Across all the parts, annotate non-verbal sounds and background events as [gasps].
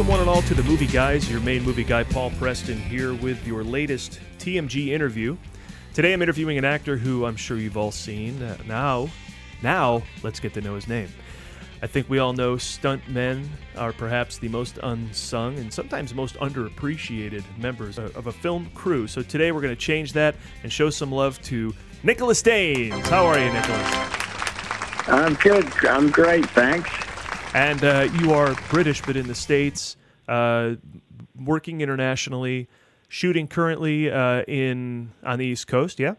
Welcome, one and all, to the Movie Guys. Your main movie guy, Paul Preston, here with your latest TMG interview. Today, I'm interviewing an actor who I'm sure you've all seen. Uh, now, now, let's get to know his name. I think we all know stuntmen are perhaps the most unsung and sometimes most underappreciated members of a film crew. So today, we're going to change that and show some love to Nicholas Daines. How are you, Nicholas? I'm good. I'm great, thanks. And uh, you are British, but in the States, uh, working internationally, shooting currently uh, in on the East Coast, yeah?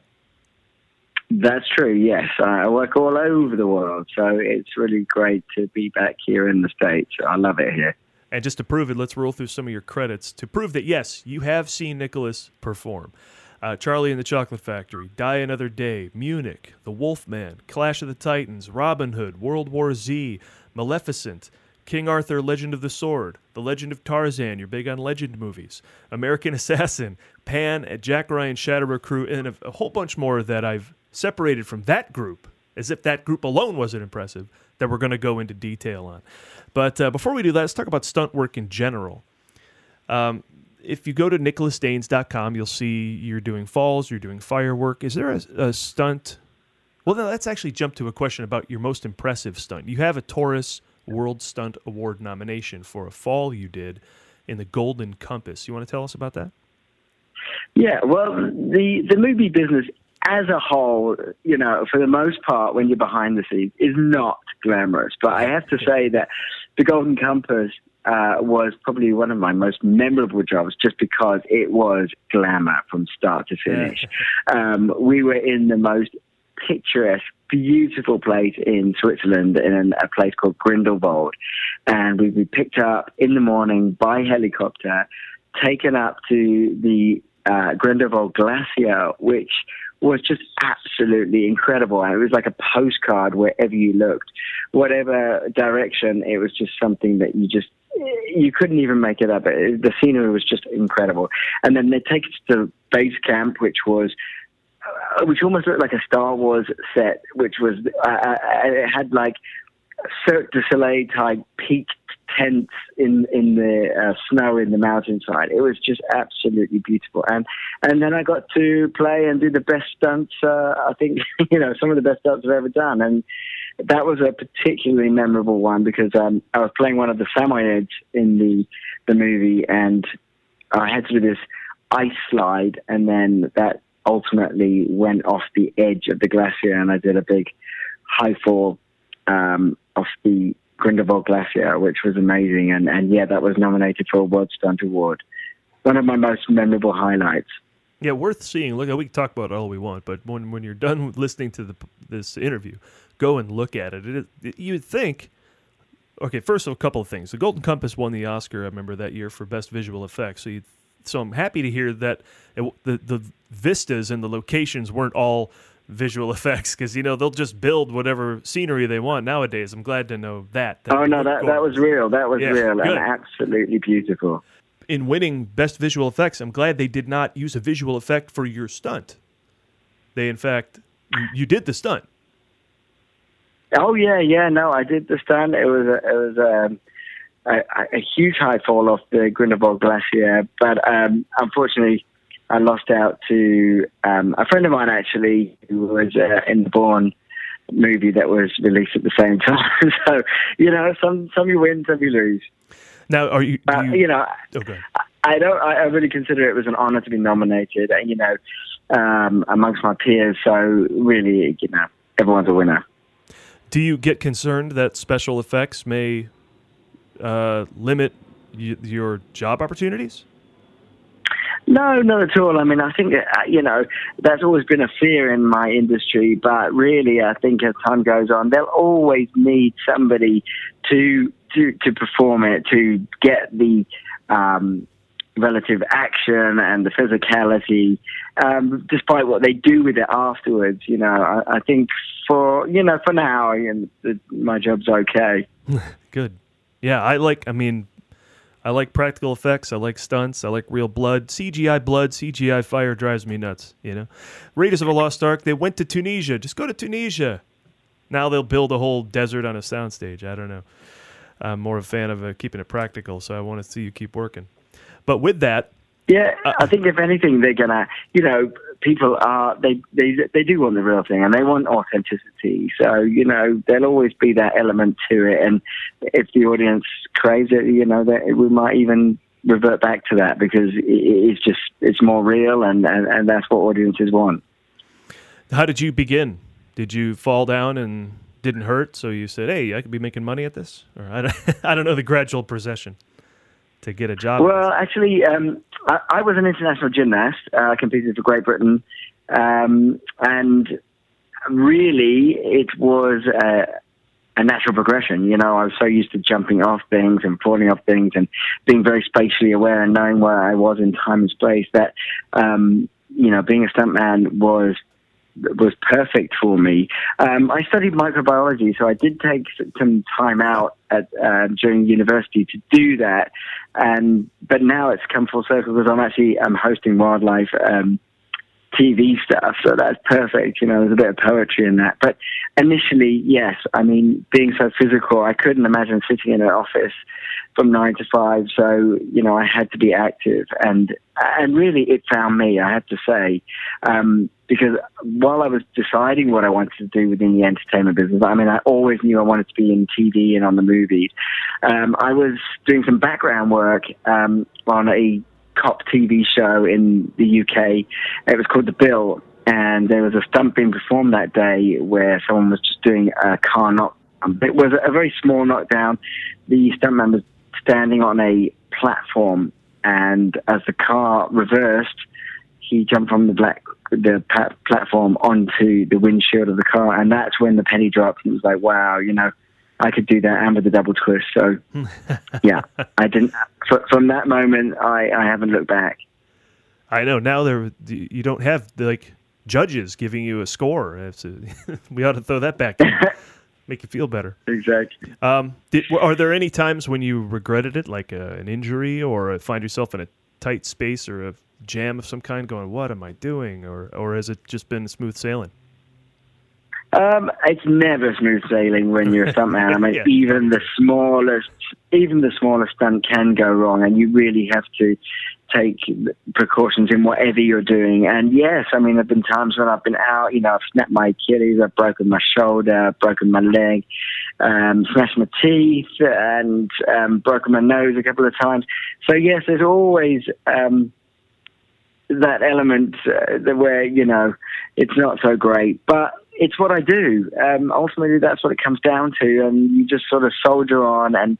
That's true, yes. I work all over the world, so it's really great to be back here in the States. I love it here. And just to prove it, let's roll through some of your credits to prove that, yes, you have seen Nicholas perform. Uh, Charlie and the Chocolate Factory, Die Another Day, Munich, The Wolfman, Clash of the Titans, Robin Hood, World War Z, Maleficent, King Arthur, Legend of the Sword, The Legend of Tarzan, you're big on legend movies, American [laughs] Assassin, Pan, Jack Ryan, Shadow Crew, and a, a whole bunch more that I've separated from that group, as if that group alone wasn't impressive, that we're going to go into detail on. But uh, before we do that, let's talk about stunt work in general. Um, if you go to nicholasdaines.com, you'll see you're doing falls, you're doing firework. Is there a, a stunt well, no, let's actually jump to a question about your most impressive stunt. You have a Taurus World Stunt Award nomination for a fall you did in the Golden Compass. You want to tell us about that? Yeah, well, the the movie business as a whole, you know, for the most part, when you're behind the scenes, is not glamorous. But I have to say that the Golden Compass uh, was probably one of my most memorable jobs just because it was glamour from start to finish. [laughs] um, we were in the most picturesque, beautiful place in Switzerland in a place called Grindelwald. And we'd be picked up in the morning by helicopter, taken up to the uh, Grindelwald Glacier, which was just absolutely incredible. It was like a postcard wherever you looked. Whatever direction, it was just something that you just you couldn't even make it up. The scenery was just incredible. And then they take us to base camp, which was uh, which almost looked like a Star Wars set, which was uh, uh, it had like Cirque du Soleil type peaked tents in in the uh, snow in the mountainside. It was just absolutely beautiful, and and then I got to play and do the best stunts. Uh, I think [laughs] you know some of the best stunts I've ever done, and that was a particularly memorable one because um, I was playing one of the Samoyeds in the the movie, and I had to do this ice slide, and then that ultimately went off the edge of the glacier, and I did a big high fall um, off the Grindelwald Glacier, which was amazing. And, and yeah, that was nominated for a World Stunt Award. One of my most memorable highlights. Yeah, worth seeing. Look, we can talk about it all we want, but when when you're done listening to the, this interview, go and look at it. it, it you'd think, okay, first of a couple of things. The Golden Compass won the Oscar. I remember that year for best visual effects. So you so I'm happy to hear that it, the the vistas and the locations weren't all visual [laughs] effects because you know they'll just build whatever scenery they want nowadays. I'm glad to know that. that oh no, that that was real. That was yeah, real good. and absolutely beautiful. In winning best visual effects, I'm glad they did not use a visual effect for your stunt. They, in fact, you, did the stunt. Oh yeah, yeah. No, I did the stunt. It was a, it was. Um, a, a huge high fall off the Grindelwald Glacier, but um, unfortunately, I lost out to um, a friend of mine actually who was uh, in the Bourne movie that was released at the same [laughs] time. [laughs] so you know, some some you win, some you lose. Now, are you? Uh, you, you, know, okay. I, I don't. I, I really consider it was an honor to be nominated. And you know, um, amongst my peers. So really, you know, everyone's a winner. Do you get concerned that special effects may uh, limit y- your job opportunities? No, not at all. I mean, I think, uh, you know, that's always been a fear in my industry, but really, I think as time goes on, they'll always need somebody to, to, to perform it, to get the, um, relative action and the physicality, um, despite what they do with it afterwards. You know, I, I think for you know for now, you know, my job's okay. [laughs] Good. Yeah, I like. I mean, I like practical effects. I like stunts. I like real blood. CGI blood, CGI fire drives me nuts. You know, Raiders of the Lost Ark. They went to Tunisia. Just go to Tunisia. Now they'll build a whole desert on a soundstage. I don't know. I'm more of a fan of uh, keeping it practical, so I want to see you keep working. But with that, yeah, I think if anything, they're gonna, you know, people are they they they do want the real thing and they want authenticity. So you know, there'll always be that element to it, and if the audience craves it, you know, that we might even revert back to that because it's just it's more real, and and, and that's what audiences want. How did you begin? Did you fall down and didn't hurt, so you said, "Hey, I could be making money at this," or [laughs] I don't, I don't know the gradual procession to get a job. Well, actually, um, I, I, was an international gymnast. Uh, I competed for Great Britain, um, and really, it was a, a natural progression. You know, I was so used to jumping off things and falling off things, and being very spatially aware and knowing where I was in time and space. That um, you know, being a stuntman was was perfect for me. Um, I studied microbiology, so I did take some time out at, uh, during university to do that. And but now it's come full circle because I'm actually I'm hosting wildlife um, TV stuff, so that's perfect. You know, there's a bit of poetry in that. But initially, yes, I mean, being so physical, I couldn't imagine sitting in an office from nine to five. So you know, I had to be active, and and really, it found me. I have to say, um, because while I was deciding what I wanted to do within the entertainment business, I mean, I always knew I wanted to be in TV and on the movies. Um, I was doing some background work um, on a cop TV show in the UK. It was called The Bill, and there was a stunt being performed that day where someone was just doing a car knock. Um, it was a very small knockdown. The stuntman was standing on a platform, and as the car reversed, he jumped from the black the platform onto the windshield of the car, and that's when the penny dropped. And it was like, wow, you know, I could do that and with the double twist. So, [laughs] yeah, I didn't. From that moment, I, I haven't looked back. I know now there you don't have like judges giving you a score. A, [laughs] we ought to throw that back. [laughs] make you feel better. Exactly. Um, did, are there any times when you regretted it, like a, an injury, or find yourself in a tight space or a jam of some kind, going, "What am I doing?" or or has it just been smooth sailing? Um, it's never smooth sailing when you're a [laughs] stuntman. I mean, yeah. even the smallest, even the smallest stunt can go wrong, and you really have to take precautions in whatever you're doing. And yes, I mean, there've been times when I've been out. You know, I've snapped my Achilles, I've broken my shoulder, I've broken my leg, um, smashed my teeth, and um, broken my nose a couple of times. So yes, there's always. Um, that element uh, where you know it's not so great, but it's what I do. Um, ultimately, that's what it comes down to, and you just sort of soldier on. And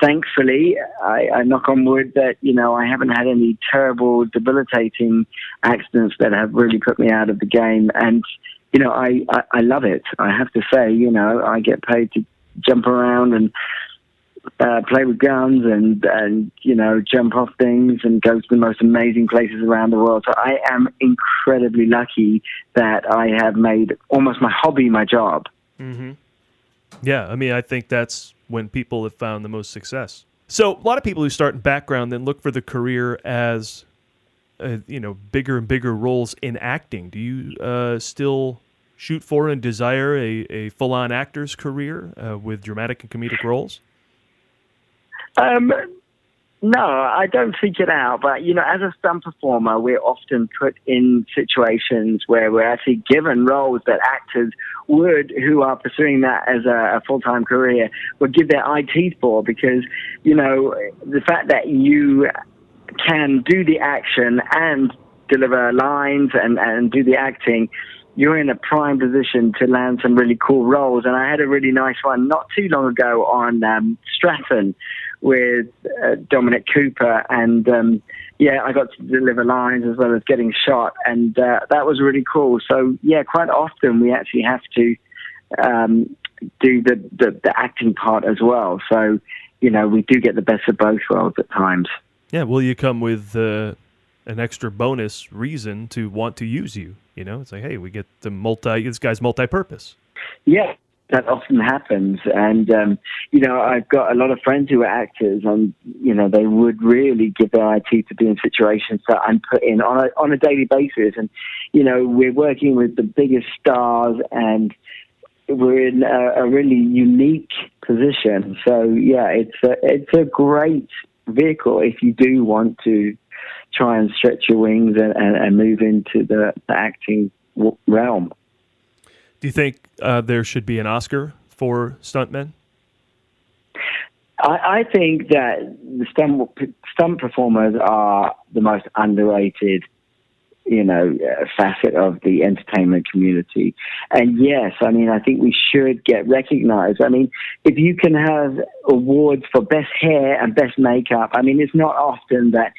thankfully, I, I knock on wood that you know I haven't had any terrible, debilitating accidents that have really put me out of the game. And you know, I, I, I love it. I have to say, you know, I get paid to jump around and uh, play with guns and and you know jump off things and go to the most amazing places around the world. So I am incredibly lucky that I have made almost my hobby my job. Mm-hmm. Yeah, I mean, I think that's when people have found the most success. So a lot of people who start in background then look for the career as uh, you know bigger and bigger roles in acting. Do you uh, still shoot for and desire a, a full on actor's career uh, with dramatic and comedic roles? Um, no, I don't seek it out. But, you know, as a stunt performer, we're often put in situations where we're actually given roles that actors would, who are pursuing that as a, a full time career, would give their eye teeth for because, you know, the fact that you can do the action and deliver lines and, and do the acting you're in a prime position to land some really cool roles. And I had a really nice one not too long ago on um, Stratton, with uh, Dominic Cooper, and um, yeah, I got to deliver lines as well as getting shot, and uh, that was really cool. So yeah, quite often we actually have to um, do the, the, the acting part as well. So you know, we do get the best of both worlds at times. Yeah, will you come with uh, an extra bonus reason to want to use you? You know, it's like, hey, we get the multi. This guy's multi-purpose. Yeah, that often happens. And, um, you know, I've got a lot of friends who are actors and, you know, they would really give their IT to be in situations that I'm put in on a, on a daily basis. And, you know, we're working with the biggest stars and we're in a, a really unique position. So yeah, it's a, it's a great vehicle if you do want to try and stretch your wings and, and, and move into the, the acting realm. Do you think uh, there should be an Oscar for stuntmen? I, I think that the stunt, stunt performers are the most underrated you know, facet of the entertainment community. And yes, I mean, I think we should get recognized. I mean, if you can have awards for best hair and best makeup, I mean, it's not often that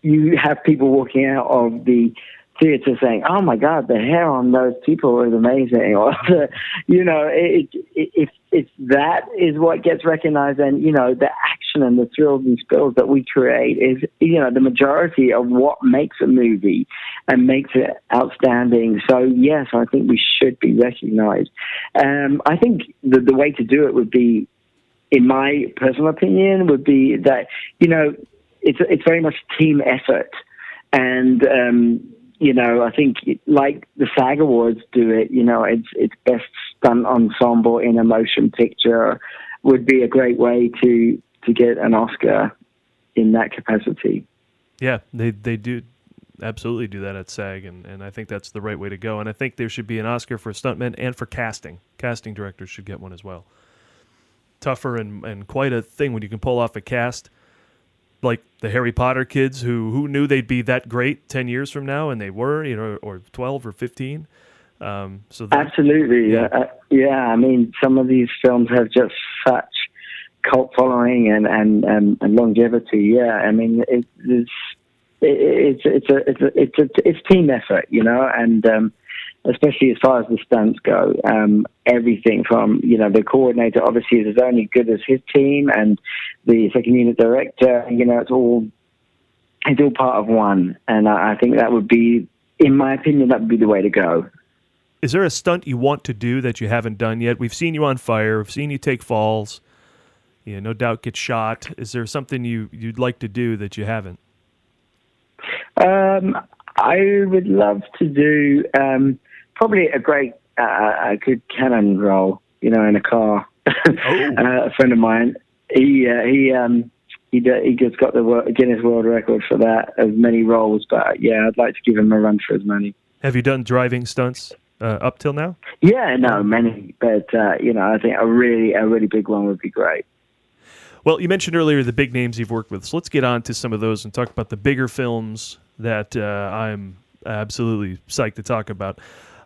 you have people walking out of the theater saying, "Oh my God, the hair on those people is amazing," [laughs] or the, you know, it, it, that is what gets recognized, then you know the action and the thrills and spills that we create is you know the majority of what makes a movie and makes it outstanding. So yes, I think we should be recognized. Um, I think the the way to do it would be, in my personal opinion, would be that you know it's it's very much team effort and. Um, you know, I think like the SAG Awards do it, you know, it's it's best stunt ensemble in a motion picture would be a great way to to get an Oscar in that capacity. Yeah, they they do absolutely do that at SAG, and, and I think that's the right way to go. And I think there should be an Oscar for stuntmen and for casting. Casting directors should get one as well. Tougher and, and quite a thing when you can pull off a cast like the Harry Potter kids who who knew they'd be that great ten years from now, and they were, you know, or twelve or fifteen. Um, so that, absolutely, yeah. Uh, yeah. I mean, some of these films have just such cult following and and and, and longevity. Yeah, I mean, it, it's it, it's it's a it's a it's a it's team effort, you know, and um, especially as far as the stunts go. Um, everything from, you know, the coordinator obviously is as only good as his team and the second unit director, you know, it's all, it's all part of one. And I, I think that would be, in my opinion, that would be the way to go. Is there a stunt you want to do that you haven't done yet? We've seen you on fire. We've seen you take falls. You know, no doubt get shot. Is there something you you'd like to do that you haven't? Um, I would love to do. Um, probably a great, uh, a good cannon roll, you know, in a car. Oh. [laughs] uh, a friend of mine, he uh, he um, he he just got the Guinness World Record for that of many rolls. But yeah, I'd like to give him a run for his money. Have you done driving stunts uh, up till now? Yeah, no, many, but uh, you know, I think a really a really big one would be great. Well, you mentioned earlier the big names you've worked with, so let's get on to some of those and talk about the bigger films that uh, I'm absolutely psyched to talk about.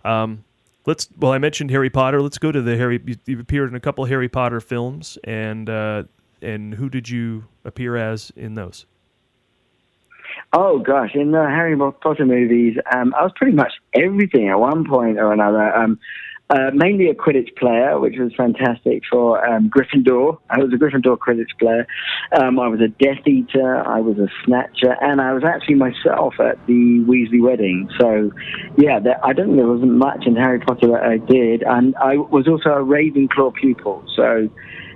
Um, let's. Well, I mentioned Harry Potter. Let's go to the Harry. You, have appeared in a couple Harry Potter films, and uh, and who did you appear as in those? Oh gosh, in the Harry Potter movies, um, I was pretty much everything at one point or another. Um, uh, mainly a Quidditch player, which was fantastic for um, Gryffindor. I was a Gryffindor Quidditch player. Um, I was a Death Eater. I was a Snatcher, and I was actually myself at the Weasley wedding. So, yeah, there, I don't think there wasn't much in Harry Potter that I did, and I was also a Ravenclaw pupil. So,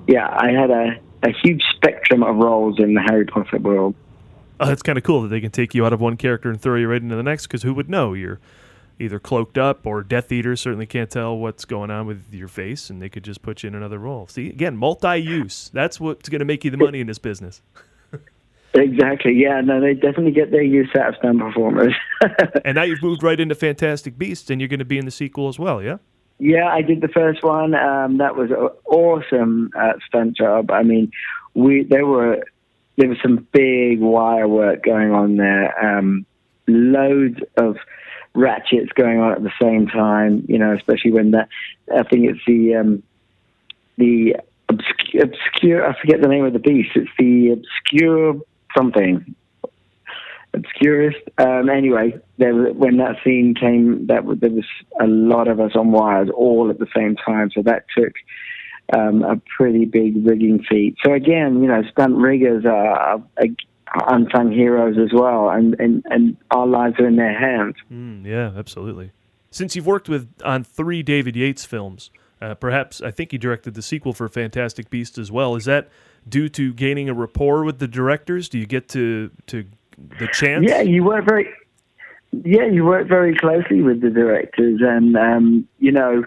yeah, I had a, a huge spectrum of roles in the Harry Potter world. Oh, that's kind of cool that they can take you out of one character and throw you right into the next. Because who would know you're either cloaked up or Death Eater certainly can't tell what's going on with your face, and they could just put you in another role. See, again, multi-use. That's what's going to make you the money in this business. exactly. Yeah. No, they definitely get their use out of stunt performers. [laughs] and now you've moved right into Fantastic Beasts, and you're going to be in the sequel as well. Yeah. Yeah, I did the first one. Um, that was an awesome uh, stunt job. I mean, we there were there was some big wire work going on there. Um, loads of ratchets going on at the same time. You know, especially when that I think it's the um, the obscure, obscure. I forget the name of the beast. It's the obscure something. Obscurest. Um, anyway, there, when that scene came, that there was a lot of us on wires all at the same time. So that took um, a pretty big rigging feat. So again, you know, stunt riggers are, are unsung heroes as well, and, and, and our lives are in their hands. Mm, yeah, absolutely. Since you've worked with on three David Yates films, uh, perhaps I think he directed the sequel for Fantastic Beasts as well. Is that due to gaining a rapport with the directors? Do you get to to the chance? Yeah, you work very. Yeah, you work very closely with the directors, and um, you know,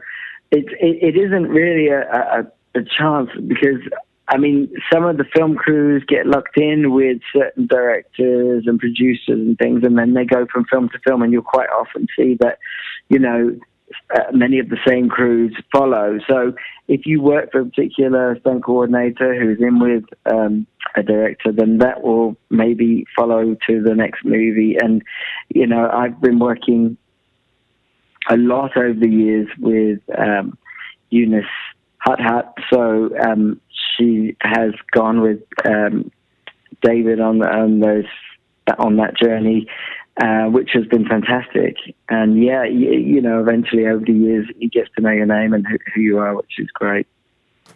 it, it, it isn't really a, a, a chance because I mean, some of the film crews get locked in with certain directors and producers and things, and then they go from film to film, and you'll quite often see that, you know, uh, many of the same crews follow. So if you work for a particular stunt coordinator who's in with um, a director, then that will maybe follow to the next movie. And, you know, I've been working a lot over the years with um, Eunice Huthart. So um, she has gone with um, David on on those on that journey, uh, which has been fantastic. And yeah, you, you, know, eventually over the years, he gets to know your name and who, who you are, which is great.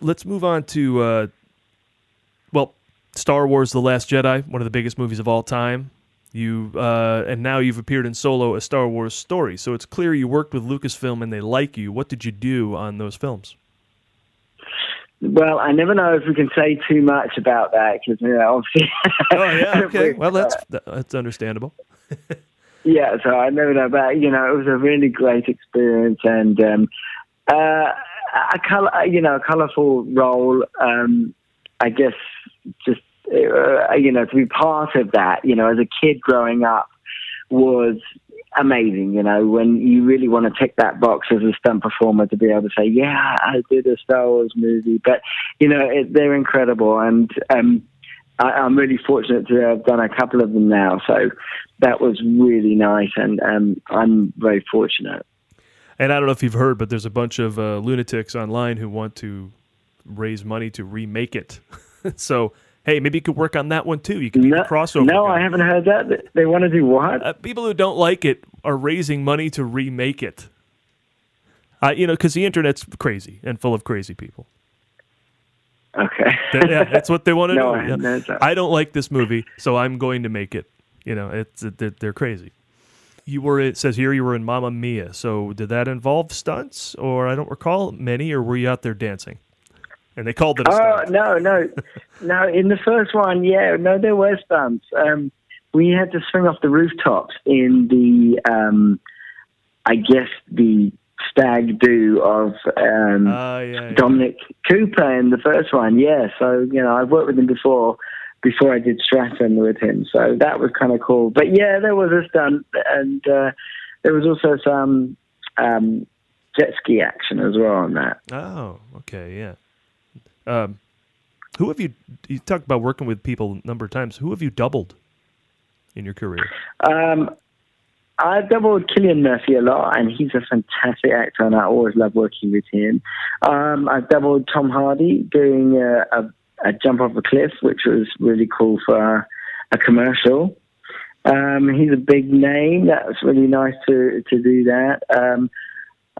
Let's move on to uh, well, Star Wars: The Last Jedi, one of the biggest movies of all time. You uh, and now you've appeared in Solo: A Star Wars Story. So it's clear you worked with Lucasfilm and they like you. What did you do on those films? Well, I never know if we can say too much about that because you know, obviously. [laughs] oh yeah, [laughs] okay. well, that's that's understandable. [laughs] yeah, so I never know, but you know, it was a really great experience and um, uh, a color, you know, a colorful role. Um, I guess just uh, you know to be part of that, you know, as a kid growing up was amazing, you know, when you really want to tick that box as a stunt performer to be able to say, yeah, I did a Star Wars movie. But, you know, it, they're incredible. And um, I, am really fortunate to have done a couple of them now. So that was really nice. And um, I'm very fortunate. And I don't know if you've heard, but there's a bunch of uh, lunatics online who want to raise money to remake it. [laughs] so hey, maybe you could work on that one too. You could be no, the crossover. No, guy. I haven't heard that. They want to do what? Uh, people who don't like it are raising money to remake it. Uh, you know, because the internet's crazy and full of crazy people. Okay. yeah, that's what they want to [laughs] no, do. Yeah. No, I don't like this movie, so I'm going to make it. You know, it's they're, they're crazy. You were it says here you were in Mamma Mia. So did that involve stunts, or I don't recall many, or were you out there dancing? And they called it. Oh no, no, [laughs] no! In the first one, yeah, no, there were stunts. Um, we had to swing off the rooftops in the, um, I guess the stag do of um, uh, yeah, yeah. Dominic Cooper in the first one. Yeah, so you know I've worked with him before. Before I did Stratton with him, so that was kind of cool. But yeah, there was a stunt, and uh, there was also some um, jet ski action as well on that. Oh, okay, yeah. Um, who have you? You talked about working with people a number of times. Who have you doubled in your career? Um, I've doubled Cillian Murphy a lot, and he's a fantastic actor, and I always love working with him. Um, I've doubled Tom Hardy doing a, a, a, jump off a cliff, which was really cool for a commercial. Um, he's a big name. That was really nice to to do that. Um,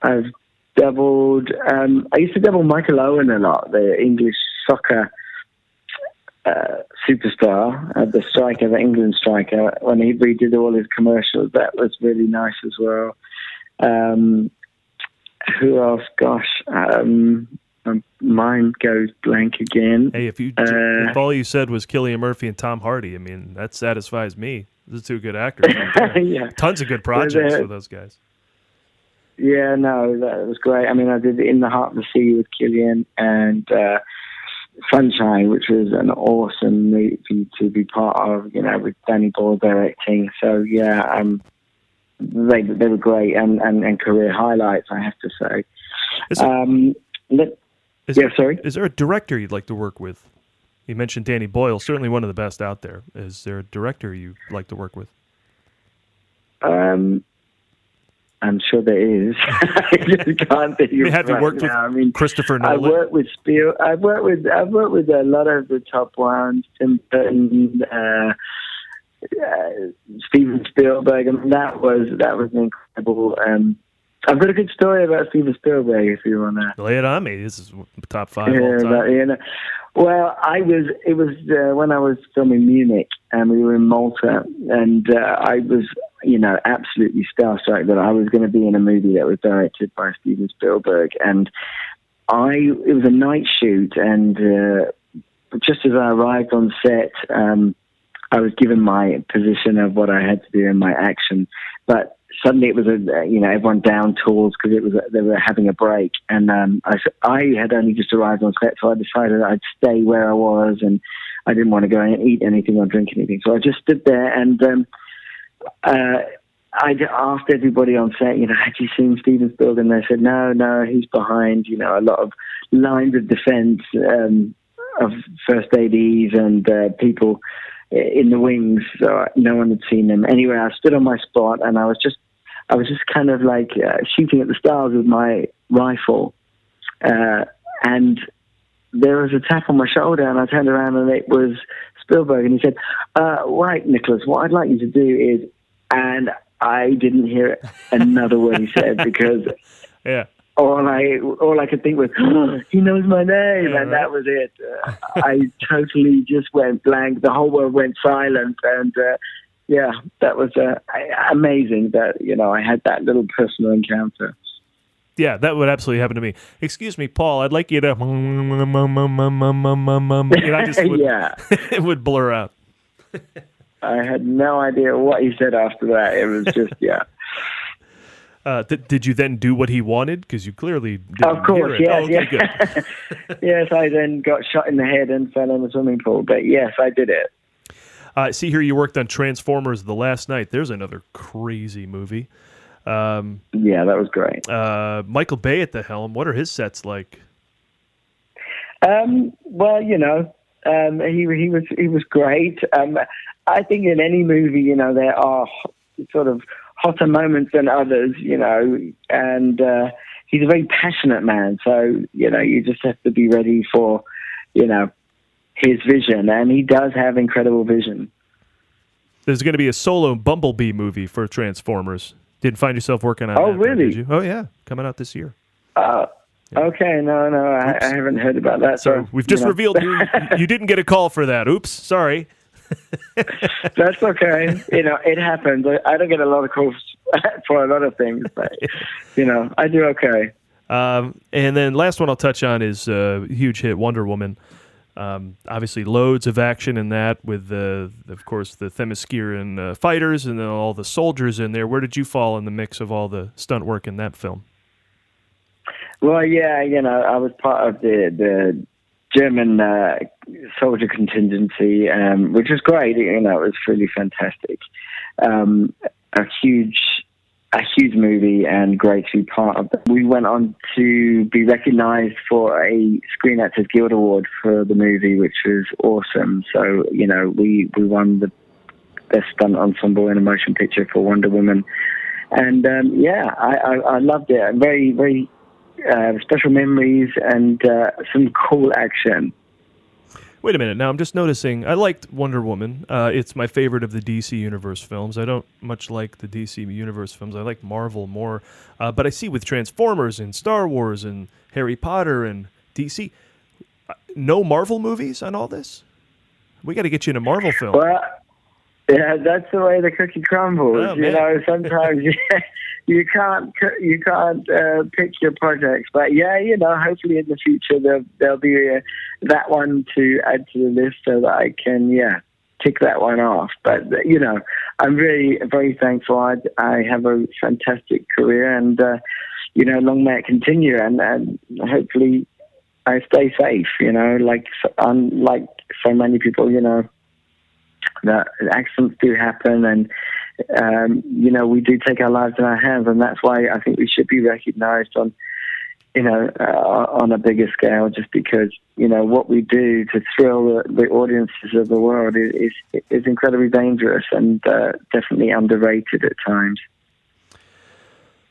I've doubled. Um, I used to double Michael Owen a lot, the English soccer uh, superstar, uh, the striker, the England striker. When he redid all his commercials, that was really nice as well. Um, who else? Gosh, um, my mind goes blank again. Hey, if you uh, if all you said was Cillian Murphy and Tom Hardy, I mean that satisfies me. Those are two good actors. [laughs] yeah. Tons of good projects for those guys. Yeah, no, that was great. I mean, I did In the Heart of the Sea with Cillian and uh, Sunshine, which was an awesome movie to be part of, you know, with Danny Boyle directing. So, yeah, um, they they were great and, and, and career highlights, I have to say. Is um, let, is yeah, there, sorry? Is there a director you'd like to work with? You mentioned Danny Boyle, certainly one of the best out there. Is there a director you'd like to work with? Um, I'm sure there is. [laughs] [laughs] I just can't think of Have you right worked now. with I mean, Christopher Nolan? I've worked with Spiel. I've worked with. I've worked with a lot of the top ones. Tim Burton, uh, uh, Steven Spielberg, and that was that was incredible. Um, I've got a good story about Steven Spielberg if you want to. Lay it on me. This is top five yeah, all time. You know, well, I was. It was uh, when I was filming Munich, and we were in Malta, and uh, I was you know, absolutely starstruck that I was going to be in a movie that was directed by Steven Spielberg. And I, it was a night shoot, and uh, just as I arrived on set, um, I was given my position of what I had to do in my action. But suddenly it was a you know everyone down tools because it was they were having a break, and um, I I had only just arrived on set, so I decided I'd stay where I was, and I didn't want to go and eat anything or drink anything, so I just stood there and. Um, uh, I asked everybody on set, you know, had you seen Steven Spielberg? And they said, no, no, he's behind, you know, a lot of lines of defense um, of first ADs and uh, people in the wings. So no one had seen him. Anyway, I stood on my spot and I was just, I was just kind of like uh, shooting at the stars with my rifle. Uh, and there was a tap on my shoulder and I turned around and it was Spielberg and he said, uh, right, Nicholas, what I'd like you to do is, and I didn't hear another word he said [laughs] because yeah. All I all I could think was oh, [gasps] he knows my name, Yeah, and right. that was it. Uh, I totally just went blank. The whole world went silent, and uh, yeah, that was uh, amazing. That you know I had that little personal encounter. Yeah, that would absolutely happen to me. Excuse me, Paul. I'd like you to. [laughs] Know, I just would, yeah, [laughs] it would blur out. I had no idea what he said after that. It was just yeah. [laughs] Uh, th- did you then do what he wanted? Because you clearly Of course, yes. Oh, okay, [laughs] yes, I then got shot in the head and fell in the swimming pool. But yes, I did it. Uh, see here, you worked on Transformers: The Last Knight. There's another crazy movie. Um, Yeah, that was great. uh, Michael Bay at the helm. What are his sets like? Um, well, you know, um, he he was he was great. Um, I think in any movie, you know, there are sort of hotter moments than others, you know, and uh, he's a very passionate man. So you know, you just have to be ready for, you know, his vision, and he does have incredible vision. There's going to be a solo Bumblebee movie for Transformers. Didn't find yourself working on Oh, that, though, really? did you? Oh, yeah, coming out this year. Uh, okay, no, no, I, I haven't heard about that. So we've just you know. revealed you, you didn't get a call for that. Oops, sorry. [laughs] That's okay. you know, it happens. I- don't get a lot of calls [laughs] for a lot of things, but you know, I do okay. Um, and then last one I'll touch on is uh, huge hit Wonder Woman. Um, obviously, loads of action in that with the, of course, the Themysciran uh, fighters and then all the soldiers in there. Where did you fall in the mix of all the stunt work in that film? Well, yeah, you know, I was part of the the German uh, soldier contingency, um, which was great. You know, it was really fantastic. Um, a huge, a huge movie, and great to be part of. That. We went on to be recognised for a Screen Actors Guild Award for the movie, which was awesome. So, you know, we we won the best stunt ensemble in a motion picture for Wonder Woman. And um, yeah, I, I, I loved it. Very, very uh, special memories and uh, some cool action. Wait a minute. Now I'm just noticing. I liked Wonder Woman. Uh, it's my favorite of the DC Universe films. I don't much like the DC Universe films. I like Marvel more. Uh, but I see with Transformers and Star Wars and Harry Potter and DC, uh, no Marvel movies on all this. We got to get you in a Marvel film. Well, yeah, that's the way the cookie crumbles. Oh, you know, sometimes [laughs] [laughs] you, can't you can't uh, pick your projects, but yeah, you know, hopefully in the future there'll, there'll be uh that one to add to the list so that I can yeah tick that one off. But you know, I'm really very thankful. I, I have a fantastic career, and uh, you know, long may it continue, and, and hopefully I stay safe. You know, like unlike so many people, you know that accidents do happen and um, you know we do take our lives in our hands and that's why I think we should be recognized on you know uh, on a bigger scale just because you know what we do to thrill the, the audiences of the world is is, is incredibly dangerous and uh, definitely underrated at times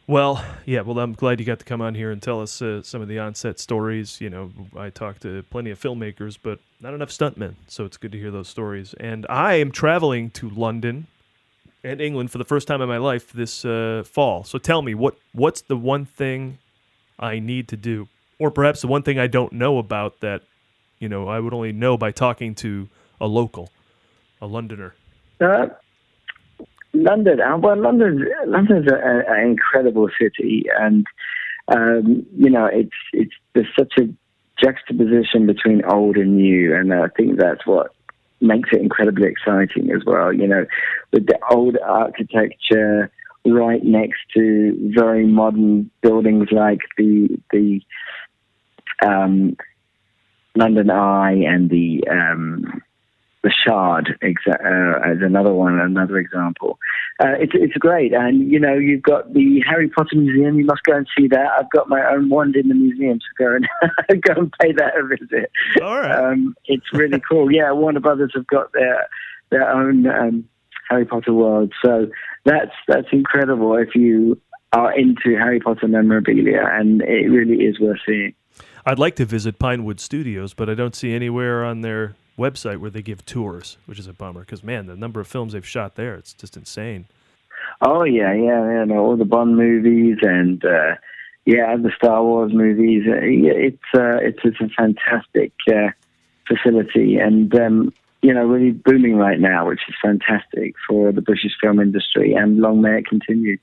Well, yeah. Well, I'm glad you got to come on here and tell us uh, some of the onset stories. You know, I talked to plenty of filmmakers, but not enough stuntmen. So it's good to hear those stories. And I am traveling to London and England for the first time in my life this uh, fall. So tell me, what what's the one thing I need to do, or perhaps the one thing I don't know about that you know I would only know by talking to a local, a Londoner. Uh, London, uh, well, London, London's an incredible city, and um, you know, it's it's there's such a juxtaposition between old and new, and I think that's what makes it incredibly exciting as well. You know, with the old architecture, right next to very modern buildings like the the um, London Eye and the um, the Shard exa- uh, as another one, another example. Uh, it's it's great, and you know you've got the Harry Potter Museum. You must go and see that. I've got my own wand in the museum, so go and [laughs] go and pay that a visit. All right, Um, it's really cool. Yeah, Warner Brothers have got their their own um, Harry Potter world, so that's that's incredible. If you are into Harry Potter memorabilia, and it really is worth seeing. I'd like to visit Pinewood Studios, but I don't see anywhere on their website where they give tours, which is a bummer. Because man, the number of films they've shot there—it's just insane. Oh yeah, yeah, yeah. No, all the Bond movies and uh, yeah, the Star Wars movies. Uh, yeah, it's uh, it's it's a fantastic uh, facility, and um, you know, really booming right now, which is fantastic for the British film industry, and long may it continue.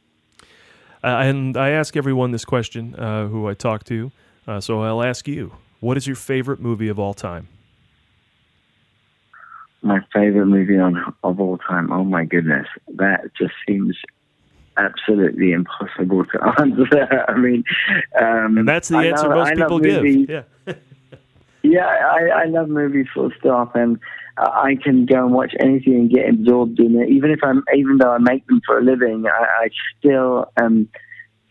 Uh, and I ask everyone this question uh, who I talk to, uh, so I'll ask you: What is your favorite movie of all time? My favorite movie on of all time. Oh my goodness, that just seems absolutely impossible to [laughs] answer. I mean, um, And that's the I answer love- most I people give. movies. Yeah. [laughs] Yeah, I, I love movies full stop, and I can go and watch anything and get absorbed in it. Even if I'm, even though I make them for a living, I, I still am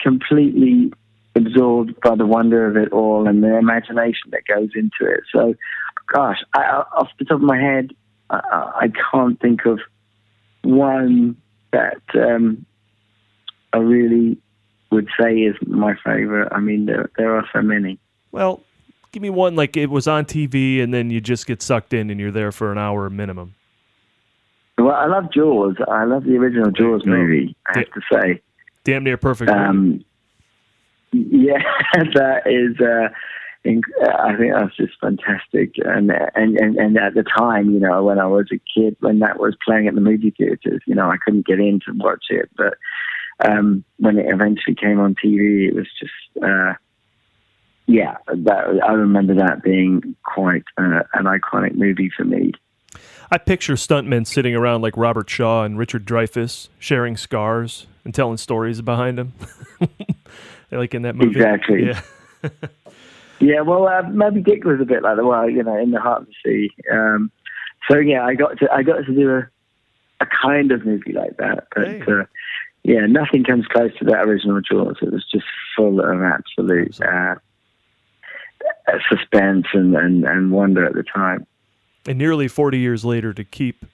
completely absorbed by the wonder of it all and the imagination that goes into it. So, gosh, I, off the top of my head, I, I can't think of one that um, I really would say is my favorite. I mean, there there are so many. Well, give me one like it was on TV, and then you just get sucked in, and you're there for an hour minimum. Well, I love Jaws. I love the original Jaws movie. I have to say, Damn near perfect. um, [laughs] yeah, that is. Uh, I think that's just fantastic. And, and and and at the time, you know, when I was a kid, when that was playing at the movie theaters, you know, I couldn't get in to watch it, but um, when it eventually came on TV, it was just. Uh, yeah, that, I remember that being quite uh, an iconic movie for me. I picture stuntmen sitting around like Robert Shaw and Richard Dreyfuss, sharing scars and telling stories behind them. [laughs] like in that movie. Exactly. Yeah. [laughs] Yeah, well, uh, Moby Dick was a bit like the well, you know, in the heart of the sea. Um, so yeah, I got to I got to do a a kind of movie like that, but Hey. uh, yeah, nothing comes close to that original Jaws. It was just full of absolute uh, uh, suspense and, and, and wonder at the time. And nearly 40 years later to keep,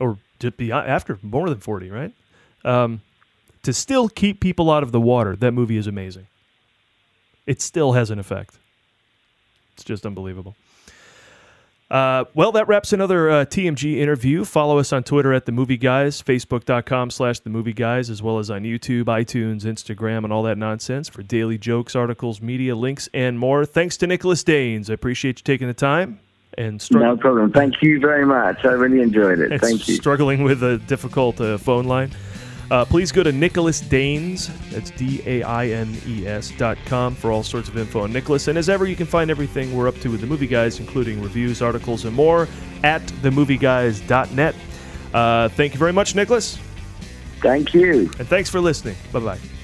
or to be after more than 40, right? Um, to still keep people out of the water, that movie is amazing. It still has an effect. It's just unbelievable. Uh, well, that wraps another uh, TMG interview. Follow us on Twitter at The Movie Guys, Facebook.com slash The Movie Guys, as well as on YouTube, iTunes, Instagram, and all that nonsense for daily jokes, articles, media, links, and more. Thanks to Nicholas Daines. I appreciate you taking the time and struggling. No problem. Thank you very much. I really enjoyed it. Thank you. struggling with a difficult uh, phone line. Uh, please go to Nicholas Daines, that's D A I N E S dot com for all sorts of info on Nicholas. And as ever, you can find everything we're up to with the movie guys, including reviews, articles, and more at themovieguys.net. Uh, thank you very much, Nicholas, Thank you. and thanks for listening. Bye bye.